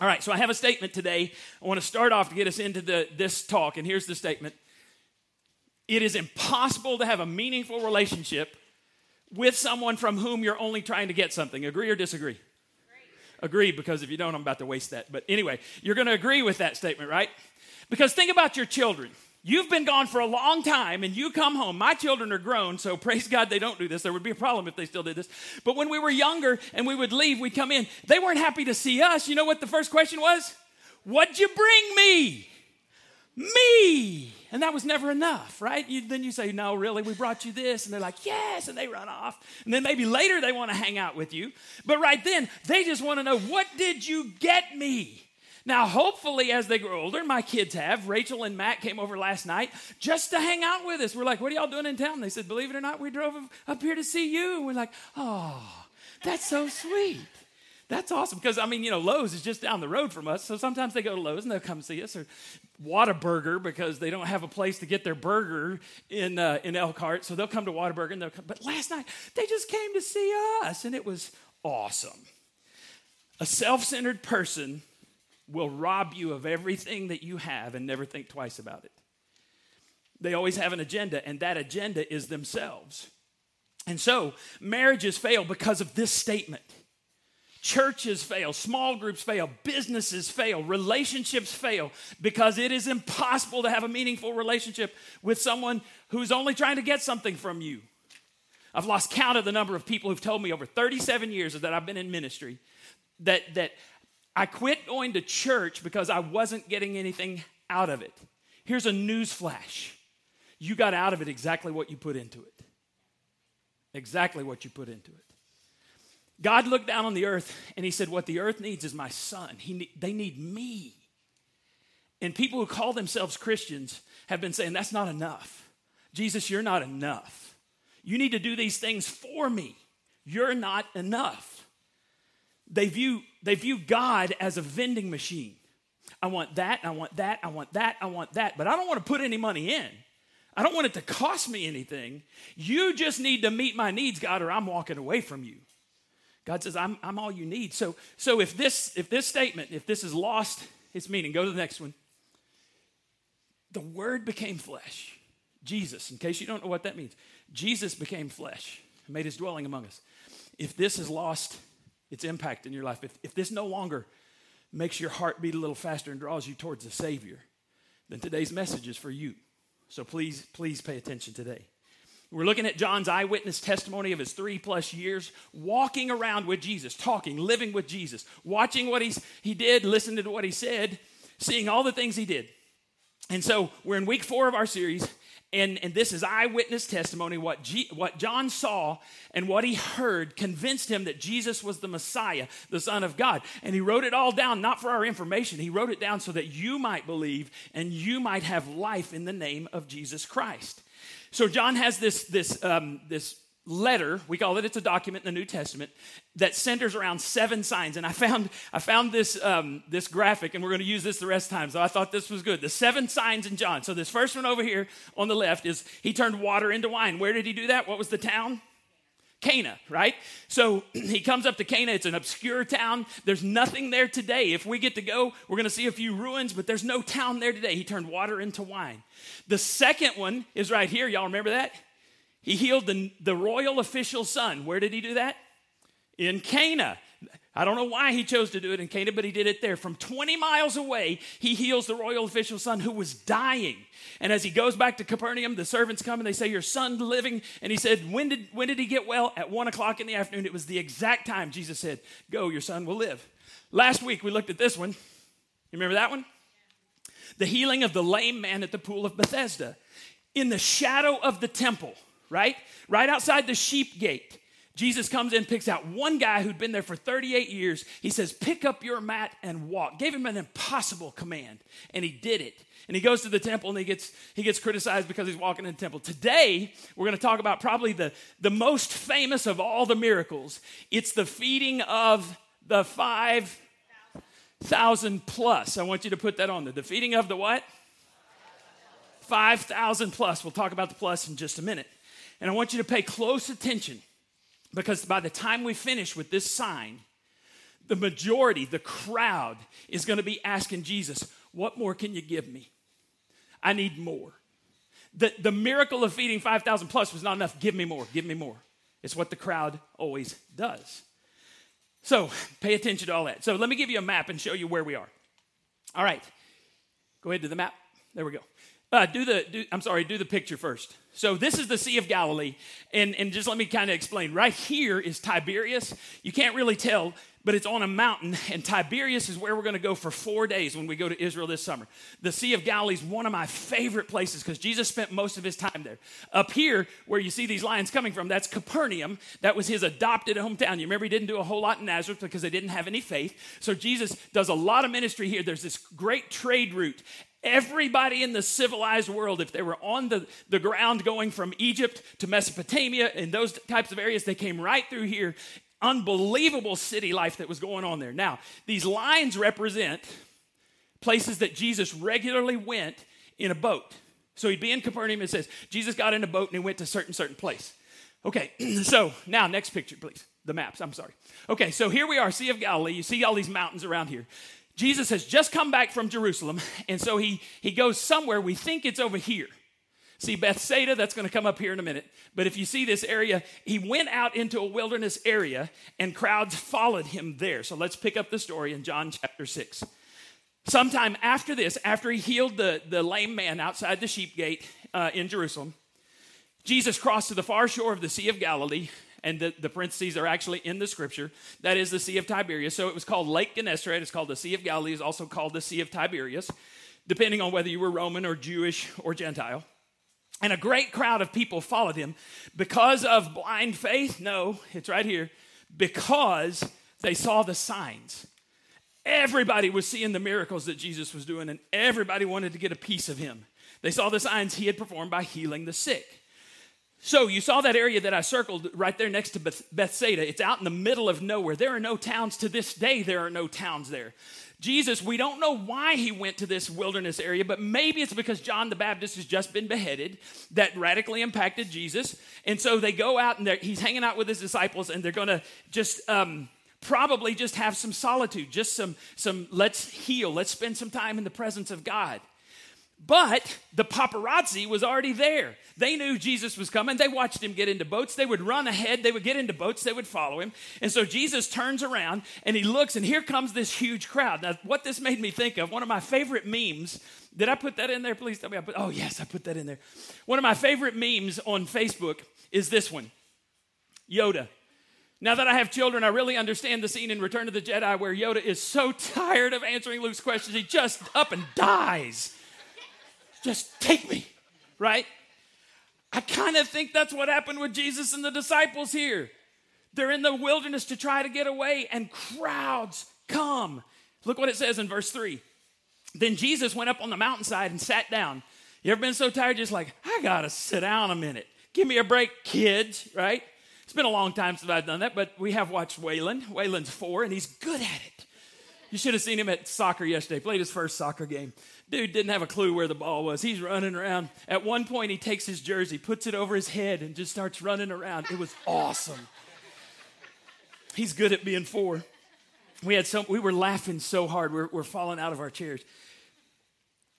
All right, so I have a statement today. I want to start off to get us into the, this talk, and here's the statement It is impossible to have a meaningful relationship with someone from whom you're only trying to get something. Agree or disagree? Agree, because if you don't, I'm about to waste that. But anyway, you're going to agree with that statement, right? Because think about your children. You've been gone for a long time and you come home. My children are grown, so praise God they don't do this. There would be a problem if they still did this. But when we were younger and we would leave, we'd come in. They weren't happy to see us. You know what the first question was? What'd you bring me? Me. And that was never enough, right? You, then you say, No, really, we brought you this. And they're like, Yes. And they run off. And then maybe later they want to hang out with you. But right then, they just want to know, What did you get me? Now, hopefully, as they grow older, my kids have. Rachel and Matt came over last night just to hang out with us. We're like, What are y'all doing in town? They said, Believe it or not, we drove up here to see you. And we're like, Oh, that's so sweet. That's awesome because I mean, you know, Lowe's is just down the road from us. So sometimes they go to Lowe's and they'll come see us, or Whataburger because they don't have a place to get their burger in uh, in Elkhart. So they'll come to Whataburger and they'll come. But last night they just came to see us, and it was awesome. A self-centered person will rob you of everything that you have and never think twice about it. They always have an agenda, and that agenda is themselves. And so marriages fail because of this statement. Churches fail, small groups fail, businesses fail, relationships fail because it is impossible to have a meaningful relationship with someone who's only trying to get something from you. I've lost count of the number of people who've told me over 37 years that I've been in ministry that, that I quit going to church because I wasn't getting anything out of it. Here's a news flash you got out of it exactly what you put into it. Exactly what you put into it. God looked down on the earth and he said, What the earth needs is my son. He, they need me. And people who call themselves Christians have been saying, That's not enough. Jesus, you're not enough. You need to do these things for me. You're not enough. They view, they view God as a vending machine. I want that, I want that, I want that, I want that, but I don't want to put any money in. I don't want it to cost me anything. You just need to meet my needs, God, or I'm walking away from you. God says, I'm, I'm all you need. So, so if, this, if this statement, if this is lost its meaning, go to the next one. The Word became flesh. Jesus, in case you don't know what that means, Jesus became flesh and made his dwelling among us. If this is lost its impact in your life, if, if this no longer makes your heart beat a little faster and draws you towards the Savior, then today's message is for you. So please, please pay attention today. We're looking at John's eyewitness testimony of his three plus years walking around with Jesus, talking, living with Jesus, watching what he's, he did, listening to what he said, seeing all the things he did. And so we're in week four of our series, and, and this is eyewitness testimony. What, G, what John saw and what he heard convinced him that Jesus was the Messiah, the Son of God. And he wrote it all down, not for our information. He wrote it down so that you might believe and you might have life in the name of Jesus Christ. So John has this, this, um, this letter we call it it's a document in the new testament that centers around seven signs and i found i found this um, this graphic and we're going to use this the rest of time so i thought this was good the seven signs in john so this first one over here on the left is he turned water into wine where did he do that what was the town Cana, right? So he comes up to Cana. It's an obscure town. There's nothing there today. If we get to go, we're going to see a few ruins, but there's no town there today. He turned water into wine. The second one is right here. Y'all remember that? He healed the, the royal official's son. Where did he do that? In Cana. I don't know why he chose to do it in Cana, but he did it there. From 20 miles away, he heals the royal official's son who was dying. And as he goes back to Capernaum, the servants come and they say, Your son's living. And he said, When did, when did he get well? At one o'clock in the afternoon. It was the exact time Jesus said, Go, your son will live. Last week we looked at this one. You remember that one? The healing of the lame man at the pool of Bethesda. In the shadow of the temple, right? Right outside the sheep gate. Jesus comes in, picks out one guy who'd been there for 38 years. He says, Pick up your mat and walk. Gave him an impossible command, and he did it. And he goes to the temple and he gets, he gets criticized because he's walking in the temple. Today, we're going to talk about probably the, the most famous of all the miracles. It's the feeding of the 5,000 plus. I want you to put that on there. The feeding of the what? 5,000 plus. We'll talk about the plus in just a minute. And I want you to pay close attention because by the time we finish with this sign, the majority, the crowd, is going to be asking Jesus, What more can you give me? I need more. The, the miracle of feeding 5,000 plus was not enough. Give me more, give me more. It's what the crowd always does. So pay attention to all that. So let me give you a map and show you where we are. All right, go ahead to the map. There we go. Uh, do the, do, I'm sorry, do the picture first. So this is the Sea of Galilee, and, and just let me kind of explain. Right here is Tiberias. You can't really tell, but it's on a mountain, and Tiberias is where we're going to go for four days when we go to Israel this summer. The Sea of Galilee is one of my favorite places because Jesus spent most of his time there. Up here, where you see these lines coming from, that's Capernaum. That was his adopted hometown. You remember he didn't do a whole lot in Nazareth because they didn't have any faith. So Jesus does a lot of ministry here. There's this great trade route, Everybody in the civilized world, if they were on the, the ground going from Egypt to Mesopotamia and those types of areas, they came right through here. Unbelievable city life that was going on there. Now, these lines represent places that Jesus regularly went in a boat. So he'd be in Capernaum and says, Jesus got in a boat and he went to certain, certain place. Okay, so now next picture, please. The maps, I'm sorry. Okay, so here we are, Sea of Galilee. You see all these mountains around here. Jesus has just come back from Jerusalem, and so he, he goes somewhere. We think it's over here. See, Bethsaida, that's going to come up here in a minute. But if you see this area, he went out into a wilderness area, and crowds followed him there. So let's pick up the story in John chapter 6. Sometime after this, after he healed the, the lame man outside the sheep gate uh, in Jerusalem, Jesus crossed to the far shore of the Sea of Galilee and the, the parentheses are actually in the scripture. That is the Sea of Tiberias. So it was called Lake Gennesaret. It's called the Sea of Galilee. It's also called the Sea of Tiberias, depending on whether you were Roman or Jewish or Gentile. And a great crowd of people followed him because of blind faith. No, it's right here. Because they saw the signs. Everybody was seeing the miracles that Jesus was doing, and everybody wanted to get a piece of him. They saw the signs he had performed by healing the sick. So you saw that area that I circled right there next to Beth- Bethsaida. It's out in the middle of nowhere. There are no towns to this day, there are no towns there. Jesus, we don't know why he went to this wilderness area, but maybe it's because John the Baptist has just been beheaded that radically impacted Jesus. And so they go out and he's hanging out with his disciples and they're going to just um, probably just have some solitude, just some, some let's heal, let's spend some time in the presence of God. But the paparazzi was already there. They knew Jesus was coming. They watched him get into boats. They would run ahead. They would get into boats. They would follow him. And so Jesus turns around and he looks, and here comes this huge crowd. Now, what this made me think of, one of my favorite memes, did I put that in there? Please tell me. I put, oh, yes, I put that in there. One of my favorite memes on Facebook is this one Yoda. Now that I have children, I really understand the scene in Return of the Jedi where Yoda is so tired of answering Luke's questions, he just up and dies. Just take me, right? I kind of think that's what happened with Jesus and the disciples here. They're in the wilderness to try to get away, and crowds come. Look what it says in verse 3. Then Jesus went up on the mountainside and sat down. You ever been so tired, just like, I gotta sit down a minute. Give me a break, kids, right? It's been a long time since I've done that, but we have watched Waylon. Waylon's four, and he's good at it. You should have seen him at soccer yesterday. Played his first soccer game. Dude didn't have a clue where the ball was. He's running around. At one point, he takes his jersey, puts it over his head, and just starts running around. It was awesome. He's good at being four. We had some. We were laughing so hard. We're, we're falling out of our chairs.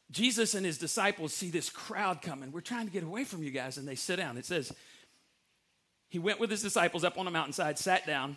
Jesus and his disciples see this crowd coming. We're trying to get away from you guys, and they sit down. It says, he went with his disciples up on a mountainside, sat down,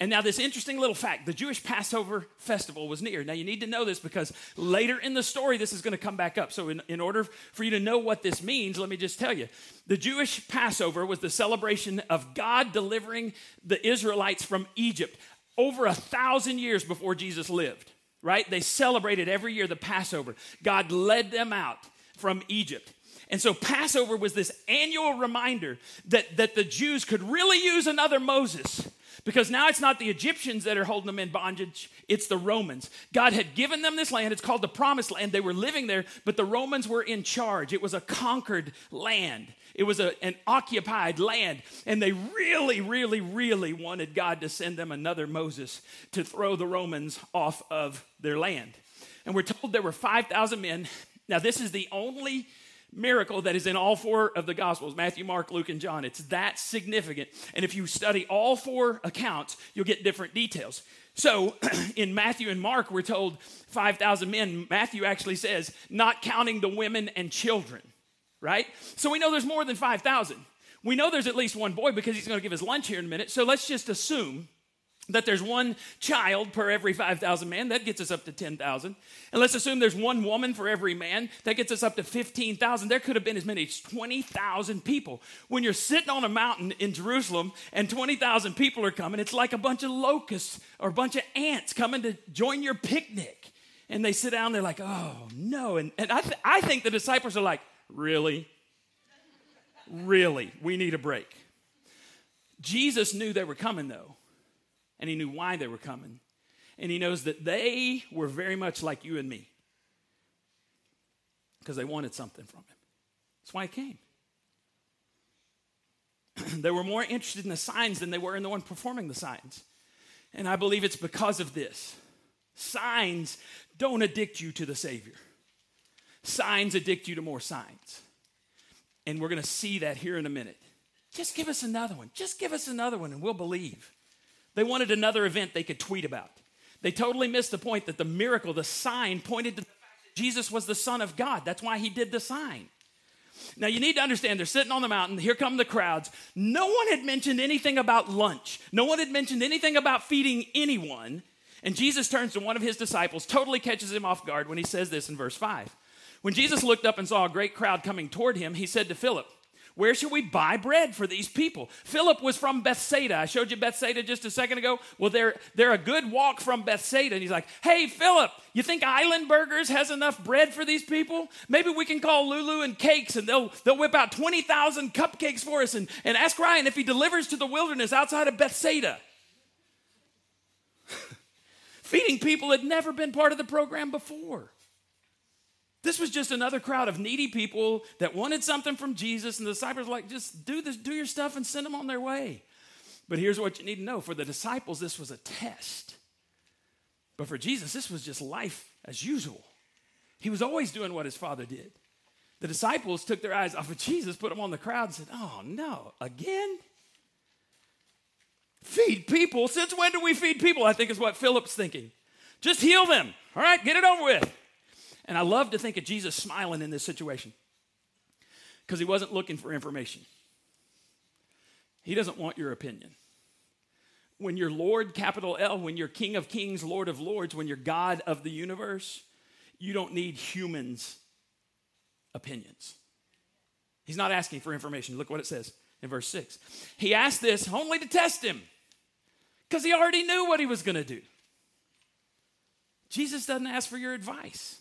and now, this interesting little fact the Jewish Passover festival was near. Now, you need to know this because later in the story, this is going to come back up. So, in, in order for you to know what this means, let me just tell you. The Jewish Passover was the celebration of God delivering the Israelites from Egypt over a thousand years before Jesus lived, right? They celebrated every year the Passover. God led them out from Egypt. And so Passover was this annual reminder that, that the Jews could really use another Moses because now it's not the Egyptians that are holding them in bondage, it's the Romans. God had given them this land. It's called the promised land. They were living there, but the Romans were in charge. It was a conquered land, it was a, an occupied land. And they really, really, really wanted God to send them another Moses to throw the Romans off of their land. And we're told there were 5,000 men. Now, this is the only miracle that is in all four of the Gospels Matthew, Mark, Luke, and John. It's that significant. And if you study all four accounts, you'll get different details. So in Matthew and Mark, we're told 5,000 men. Matthew actually says, not counting the women and children, right? So we know there's more than 5,000. We know there's at least one boy because he's going to give his lunch here in a minute. So let's just assume that there's one child per every 5,000 man. That gets us up to 10,000. And let's assume there's one woman for every man. That gets us up to 15,000. There could have been as many as 20,000 people. When you're sitting on a mountain in Jerusalem and 20,000 people are coming, it's like a bunch of locusts or a bunch of ants coming to join your picnic. And they sit down, they're like, oh no. And, and I, th- I think the disciples are like, really? Really? We need a break. Jesus knew they were coming though and he knew why they were coming. And he knows that they were very much like you and me because they wanted something from him. That's why he came. they were more interested in the signs than they were in the one performing the signs. And I believe it's because of this. Signs don't addict you to the Savior, signs addict you to more signs. And we're going to see that here in a minute. Just give us another one. Just give us another one, and we'll believe. They wanted another event they could tweet about. They totally missed the point that the miracle, the sign, pointed to the fact that Jesus was the Son of God. That's why he did the sign. Now, you need to understand, they're sitting on the mountain. Here come the crowds. No one had mentioned anything about lunch, no one had mentioned anything about feeding anyone. And Jesus turns to one of his disciples, totally catches him off guard when he says this in verse 5. When Jesus looked up and saw a great crowd coming toward him, he said to Philip, where should we buy bread for these people? Philip was from Bethsaida. I showed you Bethsaida just a second ago. Well, they're, they're a good walk from Bethsaida. And he's like, hey, Philip, you think Island Burgers has enough bread for these people? Maybe we can call Lulu and Cakes and they'll, they'll whip out 20,000 cupcakes for us and, and ask Ryan if he delivers to the wilderness outside of Bethsaida. Feeding people had never been part of the program before. This was just another crowd of needy people that wanted something from Jesus, and the disciples were like, just do this, do your stuff and send them on their way. But here's what you need to know for the disciples, this was a test. But for Jesus, this was just life as usual. He was always doing what his father did. The disciples took their eyes off of Jesus, put them on the crowd, and said, Oh no, again? Feed people? Since when do we feed people? I think is what Philip's thinking. Just heal them. All right, get it over with. And I love to think of Jesus smiling in this situation because he wasn't looking for information. He doesn't want your opinion. When you're Lord, capital L, when you're King of Kings, Lord of Lords, when you're God of the universe, you don't need humans' opinions. He's not asking for information. Look what it says in verse 6. He asked this only to test him because he already knew what he was going to do. Jesus doesn't ask for your advice.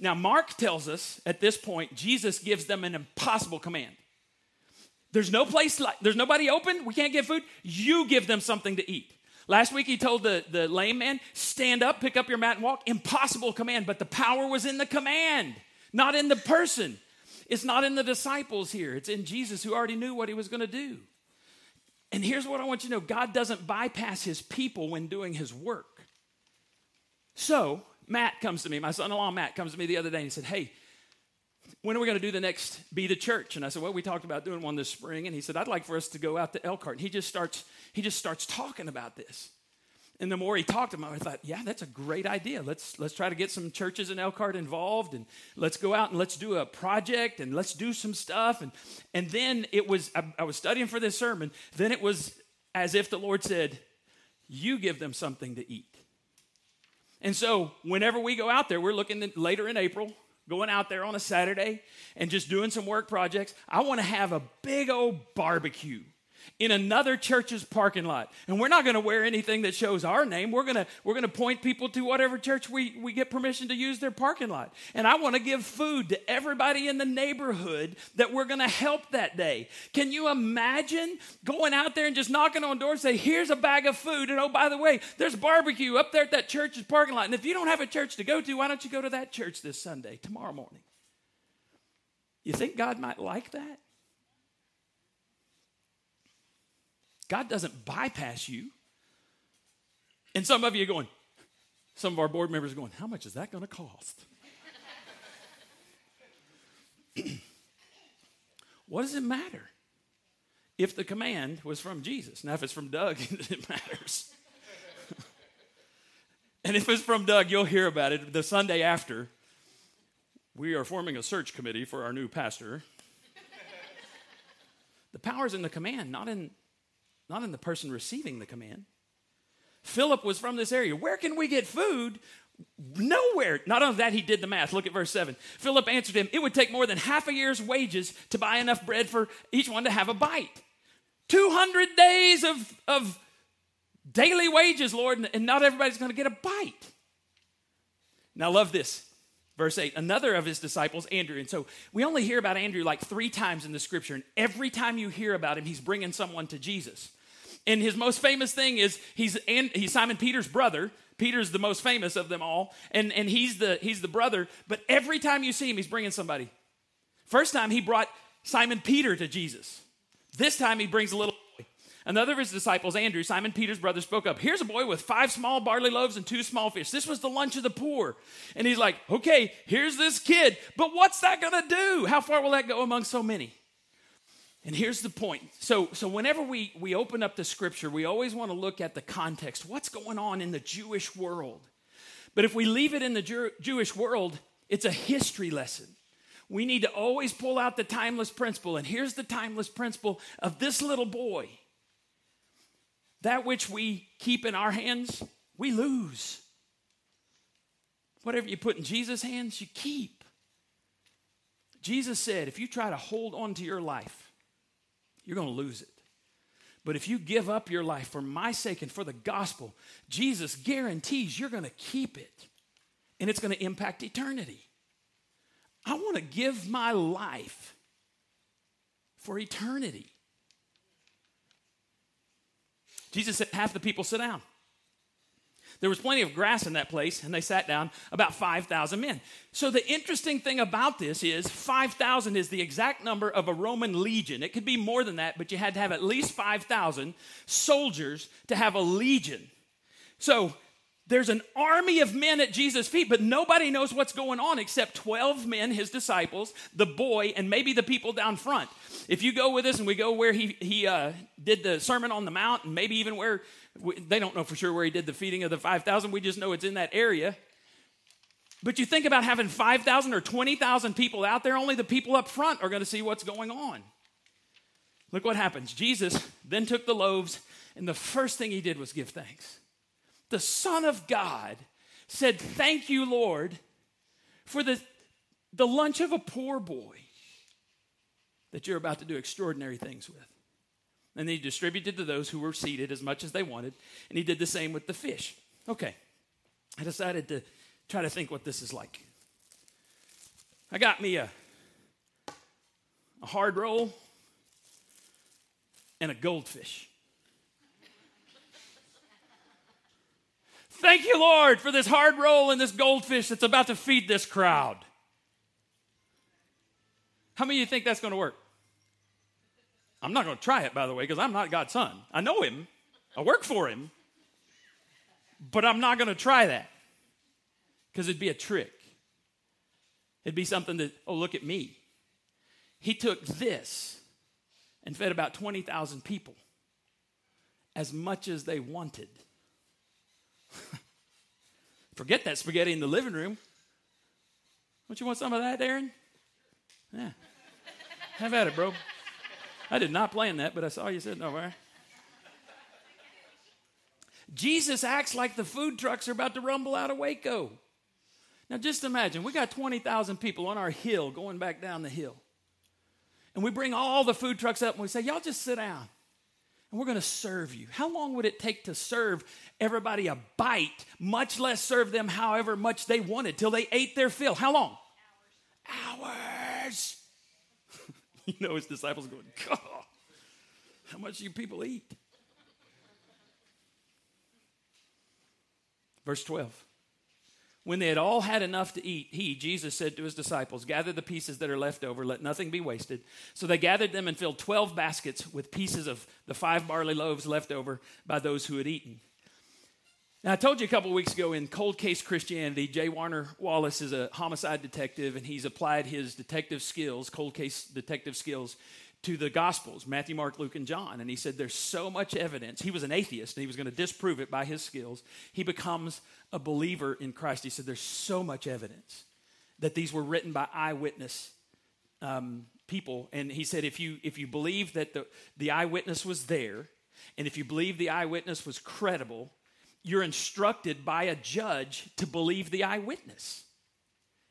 Now, Mark tells us at this point, Jesus gives them an impossible command. There's no place, like, there's nobody open. We can't get food. You give them something to eat. Last week, he told the, the lame man, stand up, pick up your mat, and walk. Impossible command, but the power was in the command, not in the person. It's not in the disciples here, it's in Jesus who already knew what he was going to do. And here's what I want you to know God doesn't bypass his people when doing his work. So, Matt comes to me, my son in law Matt comes to me the other day and he said, Hey, when are we going to do the next Be the Church? And I said, Well, we talked about doing one this spring. And he said, I'd like for us to go out to Elkhart. And he just starts, he just starts talking about this. And the more he talked about it, I thought, yeah, that's a great idea. Let's let's try to get some churches in Elkhart involved and let's go out and let's do a project and let's do some stuff. And and then it was I, I was studying for this sermon. Then it was as if the Lord said, You give them something to eat. And so, whenever we go out there, we're looking at later in April, going out there on a Saturday and just doing some work projects. I want to have a big old barbecue in another church's parking lot. And we're not going to wear anything that shows our name. We're going to we're going to point people to whatever church we, we get permission to use their parking lot. And I want to give food to everybody in the neighborhood that we're going to help that day. Can you imagine going out there and just knocking on doors say, "Here's a bag of food." And oh, by the way, there's barbecue up there at that church's parking lot. And if you don't have a church to go to, why don't you go to that church this Sunday, tomorrow morning? You think God might like that? God doesn't bypass you. And some of you are going, some of our board members are going, how much is that going to cost? What does it matter? If the command was from Jesus. Now, if it's from Doug, it matters. and if it's from Doug, you'll hear about it the Sunday after. We are forming a search committee for our new pastor. the power's in the command, not in, not in the person receiving the command. Philip was from this area. Where can we get food? Nowhere. Not only that, he did the math. Look at verse 7. Philip answered him, It would take more than half a year's wages to buy enough bread for each one to have a bite. 200 days of, of daily wages, Lord, and not everybody's going to get a bite. Now, love this. Verse 8, another of his disciples, Andrew. And so we only hear about Andrew like three times in the scripture. And every time you hear about him, he's bringing someone to Jesus. And his most famous thing is he's, he's Simon Peter's brother. Peter's the most famous of them all. And, and he's, the, he's the brother. But every time you see him, he's bringing somebody. First time, he brought Simon Peter to Jesus. This time, he brings a little boy. Another of his disciples, Andrew, Simon Peter's brother, spoke up. Here's a boy with five small barley loaves and two small fish. This was the lunch of the poor. And he's like, okay, here's this kid, but what's that gonna do? How far will that go among so many? And here's the point. So, so whenever we, we open up the scripture, we always want to look at the context. What's going on in the Jewish world? But if we leave it in the Jew, Jewish world, it's a history lesson. We need to always pull out the timeless principle. And here's the timeless principle of this little boy that which we keep in our hands, we lose. Whatever you put in Jesus' hands, you keep. Jesus said, if you try to hold on to your life, you're going to lose it. But if you give up your life for my sake and for the gospel, Jesus guarantees you're going to keep it and it's going to impact eternity. I want to give my life for eternity. Jesus said, Half the people sit down. There was plenty of grass in that place, and they sat down about 5,000 men. So, the interesting thing about this is 5,000 is the exact number of a Roman legion. It could be more than that, but you had to have at least 5,000 soldiers to have a legion. So, there's an army of men at Jesus' feet, but nobody knows what's going on except 12 men, his disciples, the boy, and maybe the people down front. If you go with us and we go where he, he uh, did the Sermon on the Mount, and maybe even where they don't know for sure where he did the feeding of the 5,000. We just know it's in that area. But you think about having 5,000 or 20,000 people out there, only the people up front are going to see what's going on. Look what happens. Jesus then took the loaves, and the first thing he did was give thanks. The Son of God said, Thank you, Lord, for the, the lunch of a poor boy that you're about to do extraordinary things with. And he distributed to those who were seated as much as they wanted. And he did the same with the fish. Okay. I decided to try to think what this is like. I got me a, a hard roll and a goldfish. Thank you, Lord, for this hard roll and this goldfish that's about to feed this crowd. How many of you think that's going to work? I'm not going to try it, by the way, because I'm not God's son. I know him, I work for him, but I'm not going to try that because it'd be a trick. It'd be something that, oh, look at me. He took this and fed about 20,000 people as much as they wanted. Forget that spaghetti in the living room. Don't you want some of that, Aaron? Yeah. Have at it, bro. I did not plan that, but I saw you sitting over Jesus acts like the food trucks are about to rumble out of Waco. Now, just imagine we got 20,000 people on our hill going back down the hill. And we bring all the food trucks up and we say, Y'all just sit down and we're going to serve you. How long would it take to serve everybody a bite, much less serve them however much they wanted till they ate their fill? How long? Hours. Hours. you know, his disciples going, God, how much do you people eat? Verse 12. When they had all had enough to eat, he, Jesus, said to his disciples, Gather the pieces that are left over, let nothing be wasted. So they gathered them and filled 12 baskets with pieces of the five barley loaves left over by those who had eaten. Now, I told you a couple weeks ago in Cold Case Christianity, J. Warner Wallace is a homicide detective, and he's applied his detective skills, cold case detective skills, to the Gospels Matthew, Mark, Luke, and John. And he said there's so much evidence. He was an atheist, and he was going to disprove it by his skills. He becomes a believer in Christ. He said there's so much evidence that these were written by eyewitness um, people. And he said if you, if you believe that the, the eyewitness was there, and if you believe the eyewitness was credible, you're instructed by a judge to believe the eyewitness.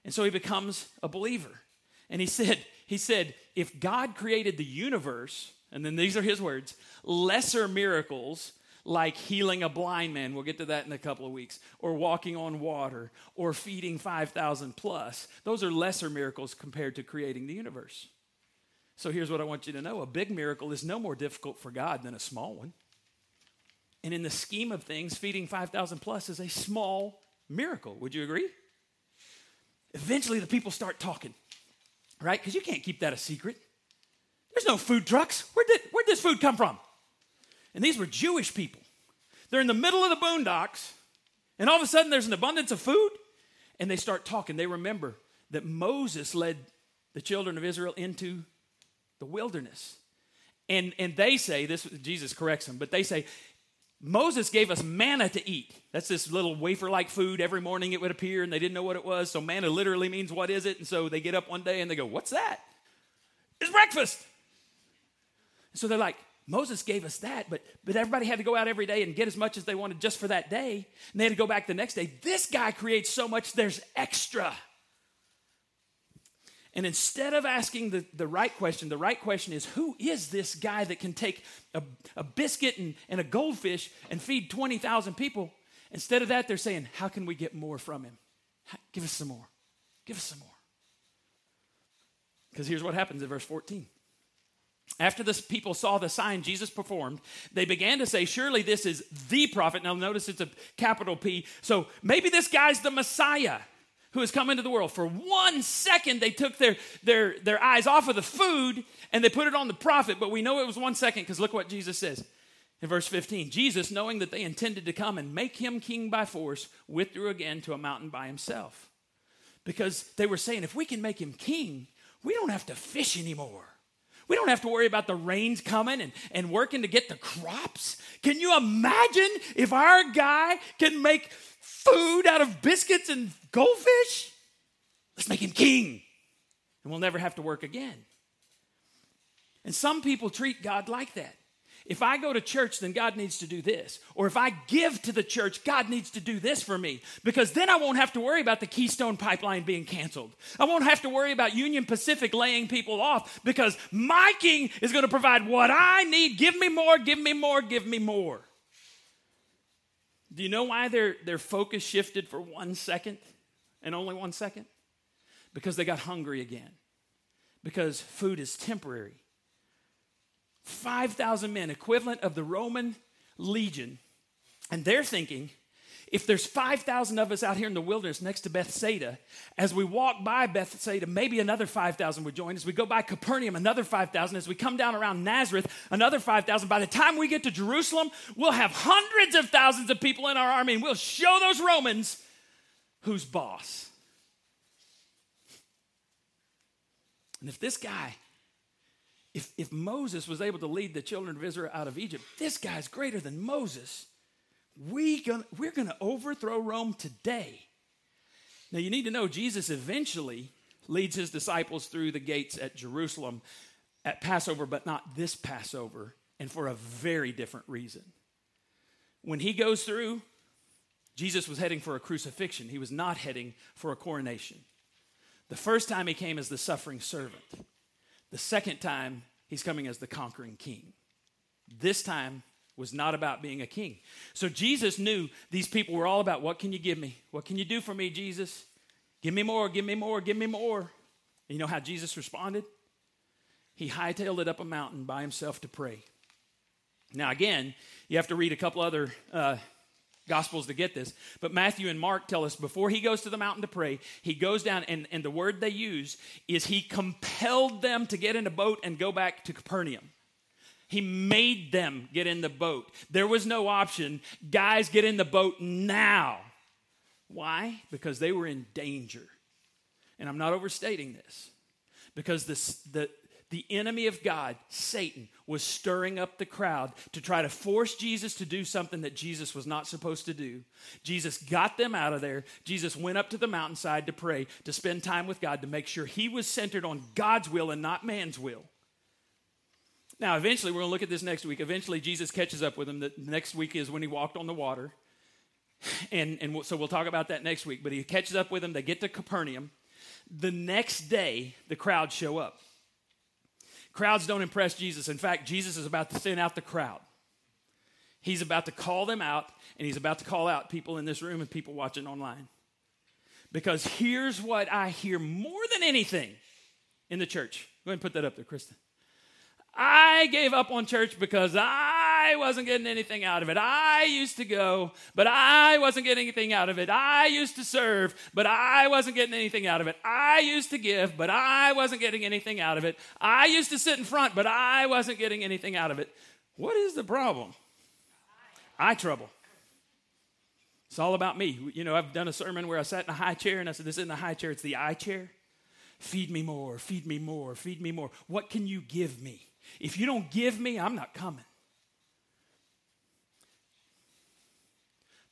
And so he becomes a believer. And he said, he said, if God created the universe, and then these are his words, lesser miracles like healing a blind man, we'll get to that in a couple of weeks, or walking on water, or feeding 5,000 plus, those are lesser miracles compared to creating the universe. So here's what I want you to know a big miracle is no more difficult for God than a small one. And in the scheme of things, feeding 5,000 plus is a small miracle. Would you agree? Eventually, the people start talking, right? Because you can't keep that a secret. There's no food trucks. Where did, where'd this food come from? And these were Jewish people. They're in the middle of the boondocks, and all of a sudden there's an abundance of food, and they start talking. They remember that Moses led the children of Israel into the wilderness. And, and they say, this Jesus corrects them, but they say, Moses gave us manna to eat. That's this little wafer like food. Every morning it would appear, and they didn't know what it was. So, manna literally means, What is it? And so they get up one day and they go, What's that? It's breakfast. So they're like, Moses gave us that, but, but everybody had to go out every day and get as much as they wanted just for that day. And they had to go back the next day. This guy creates so much, there's extra. And instead of asking the, the right question, the right question is who is this guy that can take a, a biscuit and, and a goldfish and feed 20,000 people? Instead of that, they're saying, how can we get more from him? Give us some more. Give us some more. Because here's what happens in verse 14. After the people saw the sign Jesus performed, they began to say, Surely this is the prophet. Now, notice it's a capital P. So maybe this guy's the Messiah who has come into the world. For one second, they took their, their, their eyes off of the food and they put it on the prophet, but we know it was one second because look what Jesus says in verse 15. Jesus, knowing that they intended to come and make him king by force, withdrew again to a mountain by himself. Because they were saying, if we can make him king, we don't have to fish anymore. We don't have to worry about the rains coming and, and working to get the crops. Can you imagine if our guy can make food out of biscuits and goldfish? Let's make him king. And we'll never have to work again. And some people treat God like that. If I go to church, then God needs to do this. Or if I give to the church, God needs to do this for me. Because then I won't have to worry about the Keystone Pipeline being canceled. I won't have to worry about Union Pacific laying people off because my king is going to provide what I need. Give me more, give me more, give me more. Do you know why their, their focus shifted for one second and only one second? Because they got hungry again. Because food is temporary. 5,000 men, equivalent of the Roman legion. And they're thinking, if there's 5,000 of us out here in the wilderness next to Bethsaida, as we walk by Bethsaida, maybe another 5,000 would join. As we go by Capernaum, another 5,000. As we come down around Nazareth, another 5,000. By the time we get to Jerusalem, we'll have hundreds of thousands of people in our army, and we'll show those Romans who's boss. And if this guy if, if Moses was able to lead the children of Israel out of Egypt, this guy's greater than Moses. We gonna, we're going to overthrow Rome today. Now, you need to know Jesus eventually leads his disciples through the gates at Jerusalem at Passover, but not this Passover, and for a very different reason. When he goes through, Jesus was heading for a crucifixion, he was not heading for a coronation. The first time he came as the suffering servant. The second time, he's coming as the conquering king. This time was not about being a king. So Jesus knew these people were all about what can you give me? What can you do for me, Jesus? Give me more, give me more, give me more. And you know how Jesus responded? He hightailed it up a mountain by himself to pray. Now, again, you have to read a couple other uh, Gospels to get this. But Matthew and Mark tell us before he goes to the mountain to pray, he goes down, and, and the word they use is he compelled them to get in a boat and go back to Capernaum. He made them get in the boat. There was no option. Guys, get in the boat now. Why? Because they were in danger. And I'm not overstating this. Because this, the, the enemy of God, Satan, was stirring up the crowd to try to force Jesus to do something that Jesus was not supposed to do. Jesus got them out of there. Jesus went up to the mountainside to pray, to spend time with God, to make sure he was centered on God's will and not man's will. Now, eventually, we're going to look at this next week. Eventually, Jesus catches up with him. The next week is when he walked on the water. And, and so we'll talk about that next week. But he catches up with him. They get to Capernaum. The next day, the crowds show up. Crowds don't impress Jesus. In fact, Jesus is about to send out the crowd. He's about to call them out, and he's about to call out people in this room and people watching online. Because here's what I hear more than anything in the church. Go ahead and put that up there, Kristen. I gave up on church because I wasn't getting anything out of it. I used to go, but I wasn't getting anything out of it. I used to serve, but I wasn't getting anything out of it. I used to give, but I wasn't getting anything out of it. I used to sit in front, but I wasn't getting anything out of it. What is the problem? Eye trouble. It's all about me. You know, I've done a sermon where I sat in a high chair and I said, This isn't the high chair, it's the eye chair. Feed me more, feed me more, feed me more. What can you give me? If you don't give me, I'm not coming.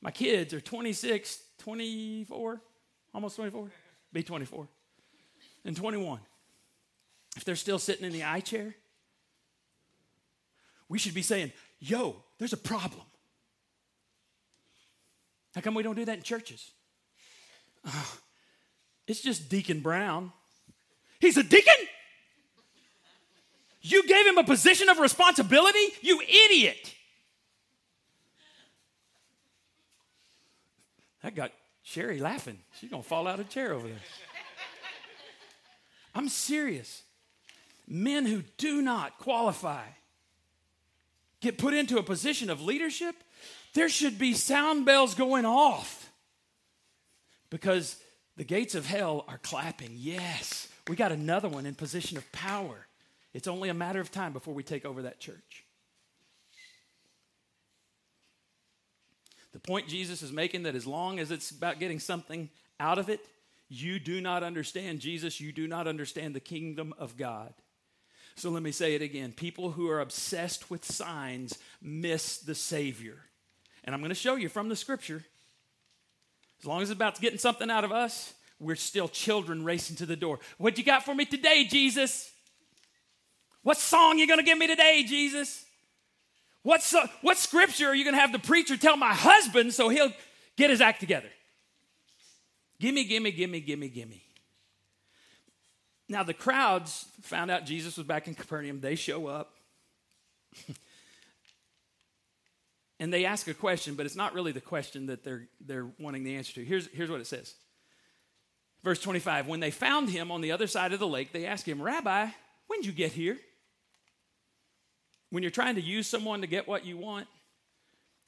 My kids are 26, 24, almost 24, be 24, and 21. If they're still sitting in the eye chair, we should be saying, Yo, there's a problem. How come we don't do that in churches? Uh, it's just Deacon Brown. He's a deacon? You gave him a position of responsibility? You idiot. That got Sherry laughing. She's going to fall out of chair over there. I'm serious. Men who do not qualify get put into a position of leadership, there should be sound bells going off because the gates of hell are clapping. Yes, we got another one in position of power. It's only a matter of time before we take over that church. The point Jesus is making that as long as it's about getting something out of it, you do not understand Jesus, you do not understand the kingdom of God. So let me say it again. People who are obsessed with signs miss the Savior. And I'm going to show you from the scripture. As long as it's about getting something out of us, we're still children racing to the door. What you got for me today, Jesus? What song you going to give me today, Jesus? What, so, what scripture are you going to have the preacher tell my husband so he'll get his act together? Gimme, gimme, gimme, gimme, gimme. Now, the crowds found out Jesus was back in Capernaum. They show up. and they ask a question, but it's not really the question that they're, they're wanting the answer to. Here's, here's what it says Verse 25 When they found him on the other side of the lake, they asked him, Rabbi, when'd you get here? When you're trying to use someone to get what you want,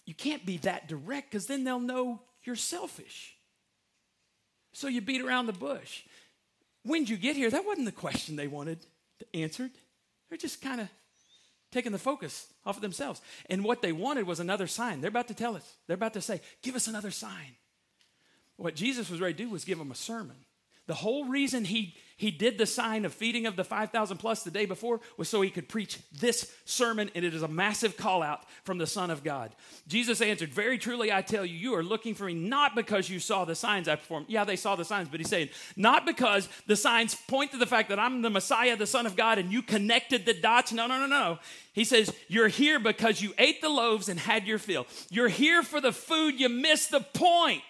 you can't be that direct because then they'll know you're selfish. So you beat around the bush. When'd you get here? That wasn't the question they wanted answered. They're just kind of taking the focus off of themselves. And what they wanted was another sign. They're about to tell us, they're about to say, Give us another sign. What Jesus was ready to do was give them a sermon. The whole reason he, he did the sign of feeding of the 5,000 plus the day before was so he could preach this sermon, and it is a massive call out from the Son of God. Jesus answered, Very truly, I tell you, you are looking for me not because you saw the signs I performed. Yeah, they saw the signs, but he's saying, Not because the signs point to the fact that I'm the Messiah, the Son of God, and you connected the dots. No, no, no, no. He says, You're here because you ate the loaves and had your fill. You're here for the food, you missed the point.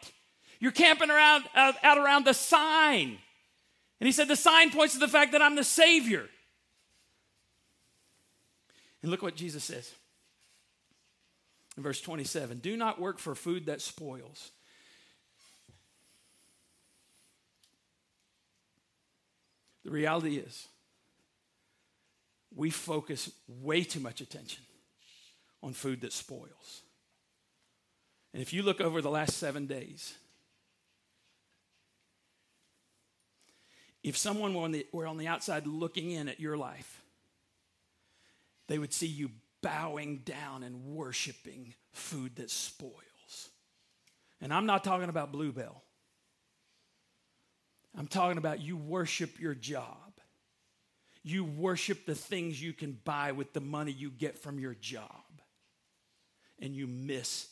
You're camping around uh, out around the sign. And he said the sign points to the fact that I'm the Savior. And look what Jesus says in verse 27 Do not work for food that spoils. The reality is, we focus way too much attention on food that spoils. And if you look over the last seven days, if someone were on, the, were on the outside looking in at your life, they would see you bowing down and worshiping food that spoils. And I'm not talking about Bluebell. I'm talking about you worship your job. You worship the things you can buy with the money you get from your job. And you miss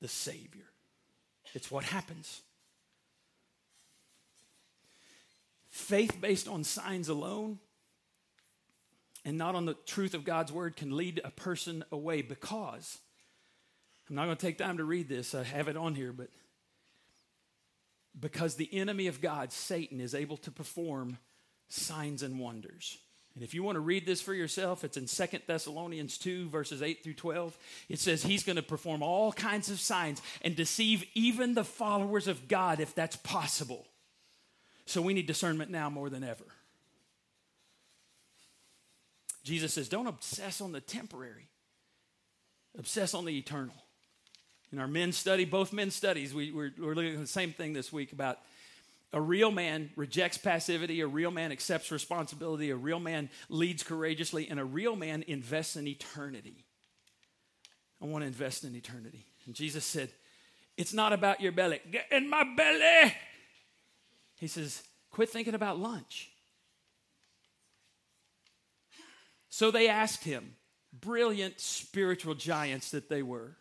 the Savior. It's what happens. Faith based on signs alone and not on the truth of God's word can lead a person away because I'm not going to take time to read this, I have it on here, but because the enemy of God, Satan, is able to perform signs and wonders. And if you want to read this for yourself, it's in Second Thessalonians 2, verses 8 through 12. It says he's going to perform all kinds of signs and deceive even the followers of God if that's possible. So we need discernment now more than ever. Jesus says, don't obsess on the temporary, obsess on the eternal. In our men's study, both men's studies, we, we're looking at the same thing this week about a real man rejects passivity, a real man accepts responsibility, a real man leads courageously, and a real man invests in eternity. I want to invest in eternity. And Jesus said, It's not about your belly. Get in my belly. He says, Quit thinking about lunch. So they asked him, brilliant spiritual giants that they were,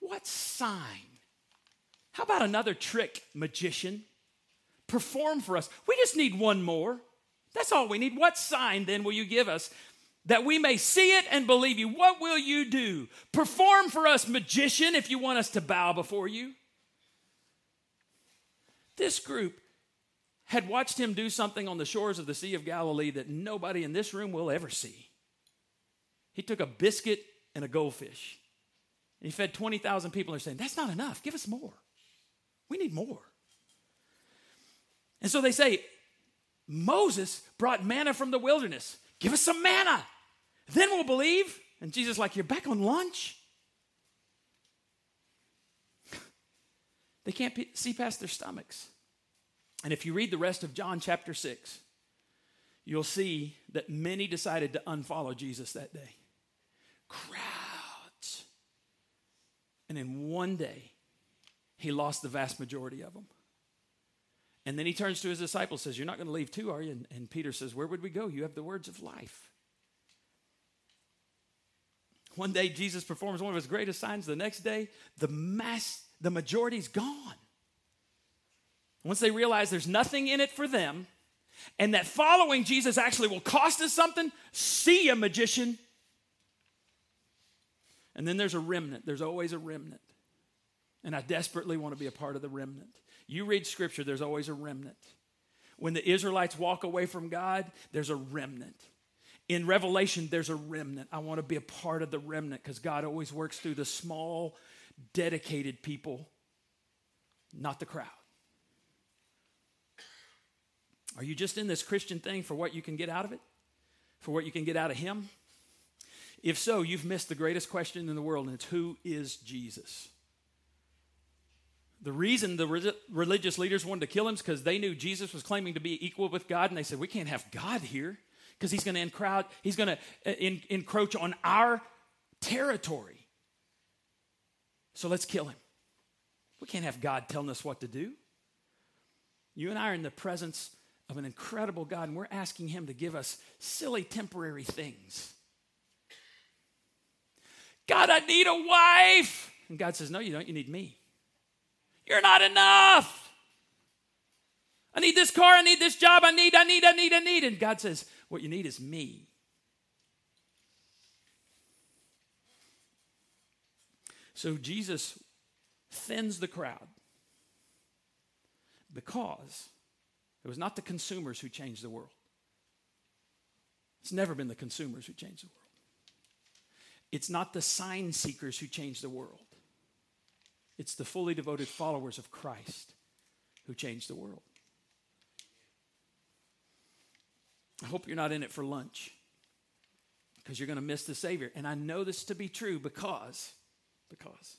What sign? How about another trick, magician? Perform for us. We just need one more. That's all we need. What sign then will you give us that we may see it and believe you? What will you do? Perform for us, magician, if you want us to bow before you. This group had watched him do something on the shores of the Sea of Galilee that nobody in this room will ever see. He took a biscuit and a goldfish. And he fed 20,000 people. and They're saying, That's not enough. Give us more. We need more. And so they say, Moses brought manna from the wilderness. Give us some manna. Then we'll believe. And Jesus, like, You're back on lunch? they can't see past their stomachs. And if you read the rest of John chapter 6, you'll see that many decided to unfollow Jesus that day. Crowds. And in one day, he lost the vast majority of them. And then he turns to his disciples says, You're not going to leave too, are you? And, and Peter says, Where would we go? You have the words of life. One day Jesus performs one of his greatest signs. The next day, the mass, the majority's gone. Once they realize there's nothing in it for them, and that following Jesus actually will cost us something, see a magician. And then there's a remnant. There's always a remnant. And I desperately want to be a part of the remnant. You read scripture, there's always a remnant. When the Israelites walk away from God, there's a remnant. In Revelation, there's a remnant. I want to be a part of the remnant because God always works through the small, dedicated people, not the crowd. Are you just in this Christian thing for what you can get out of it? For what you can get out of Him? If so, you've missed the greatest question in the world, and it's who is Jesus? The reason the re- religious leaders wanted to kill him is because they knew Jesus was claiming to be equal with God, and they said, We can't have God here because he's going to encroach, he's going to uh, encroach on our territory. So let's kill him. We can't have God telling us what to do. You and I are in the presence of an incredible God, and we're asking Him to give us silly temporary things. God, I need a wife. And God says, No, you don't. You need me. You're not enough. I need this car. I need this job. I need, I need, I need, I need. And God says, What you need is me. So Jesus thins the crowd because it was not the consumers who changed the world. It's never been the consumers who changed the world. It's not the sign seekers who changed the world. It's the fully devoted followers of Christ who changed the world. I hope you're not in it for lunch because you're going to miss the Savior. And I know this to be true because, because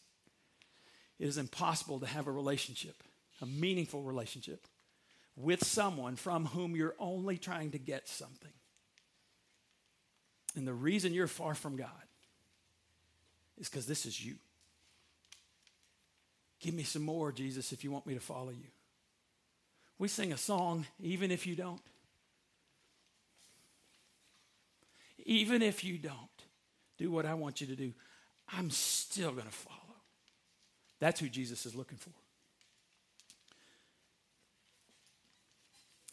it is impossible to have a relationship, a meaningful relationship, with someone from whom you're only trying to get something. And the reason you're far from God is because this is you. Give me some more, Jesus, if you want me to follow you. We sing a song, even if you don't. Even if you don't do what I want you to do, I'm still going to follow. That's who Jesus is looking for.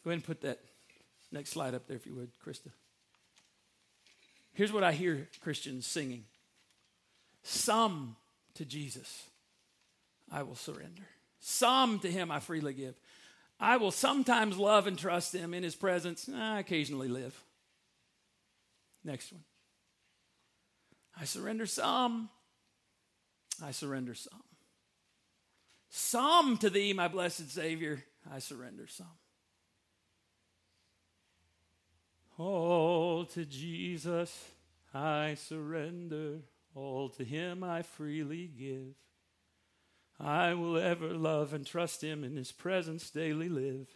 Go ahead and put that next slide up there, if you would, Krista. Here's what I hear Christians singing Some to Jesus I will surrender, some to Him I freely give. I will sometimes love and trust Him in His presence, I occasionally live. Next one. I surrender some. I surrender some. Some to thee, my blessed Savior, I surrender some. All to Jesus I surrender, all to him I freely give. I will ever love and trust him in his presence daily live.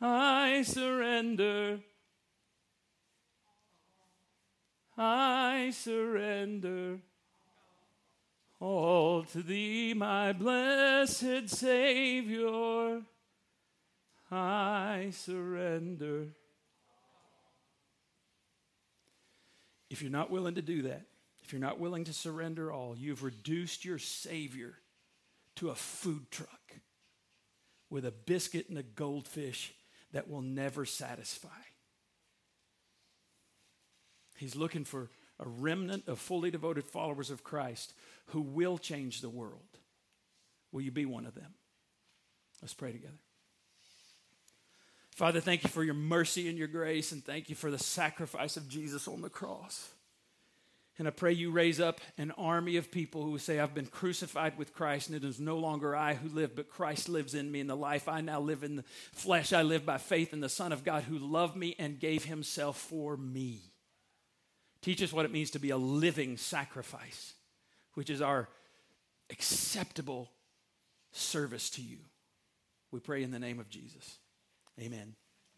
I surrender. I surrender all to thee, my blessed Savior. I surrender. If you're not willing to do that, if you're not willing to surrender all, you've reduced your Savior to a food truck with a biscuit and a goldfish that will never satisfy. He's looking for a remnant of fully devoted followers of Christ who will change the world. Will you be one of them? Let's pray together. Father, thank you for your mercy and your grace, and thank you for the sacrifice of Jesus on the cross. And I pray you raise up an army of people who say, I've been crucified with Christ, and it is no longer I who live, but Christ lives in me. And the life I now live in the flesh, I live by faith in the Son of God who loved me and gave himself for me. Teach us what it means to be a living sacrifice, which is our acceptable service to you. We pray in the name of Jesus. Amen.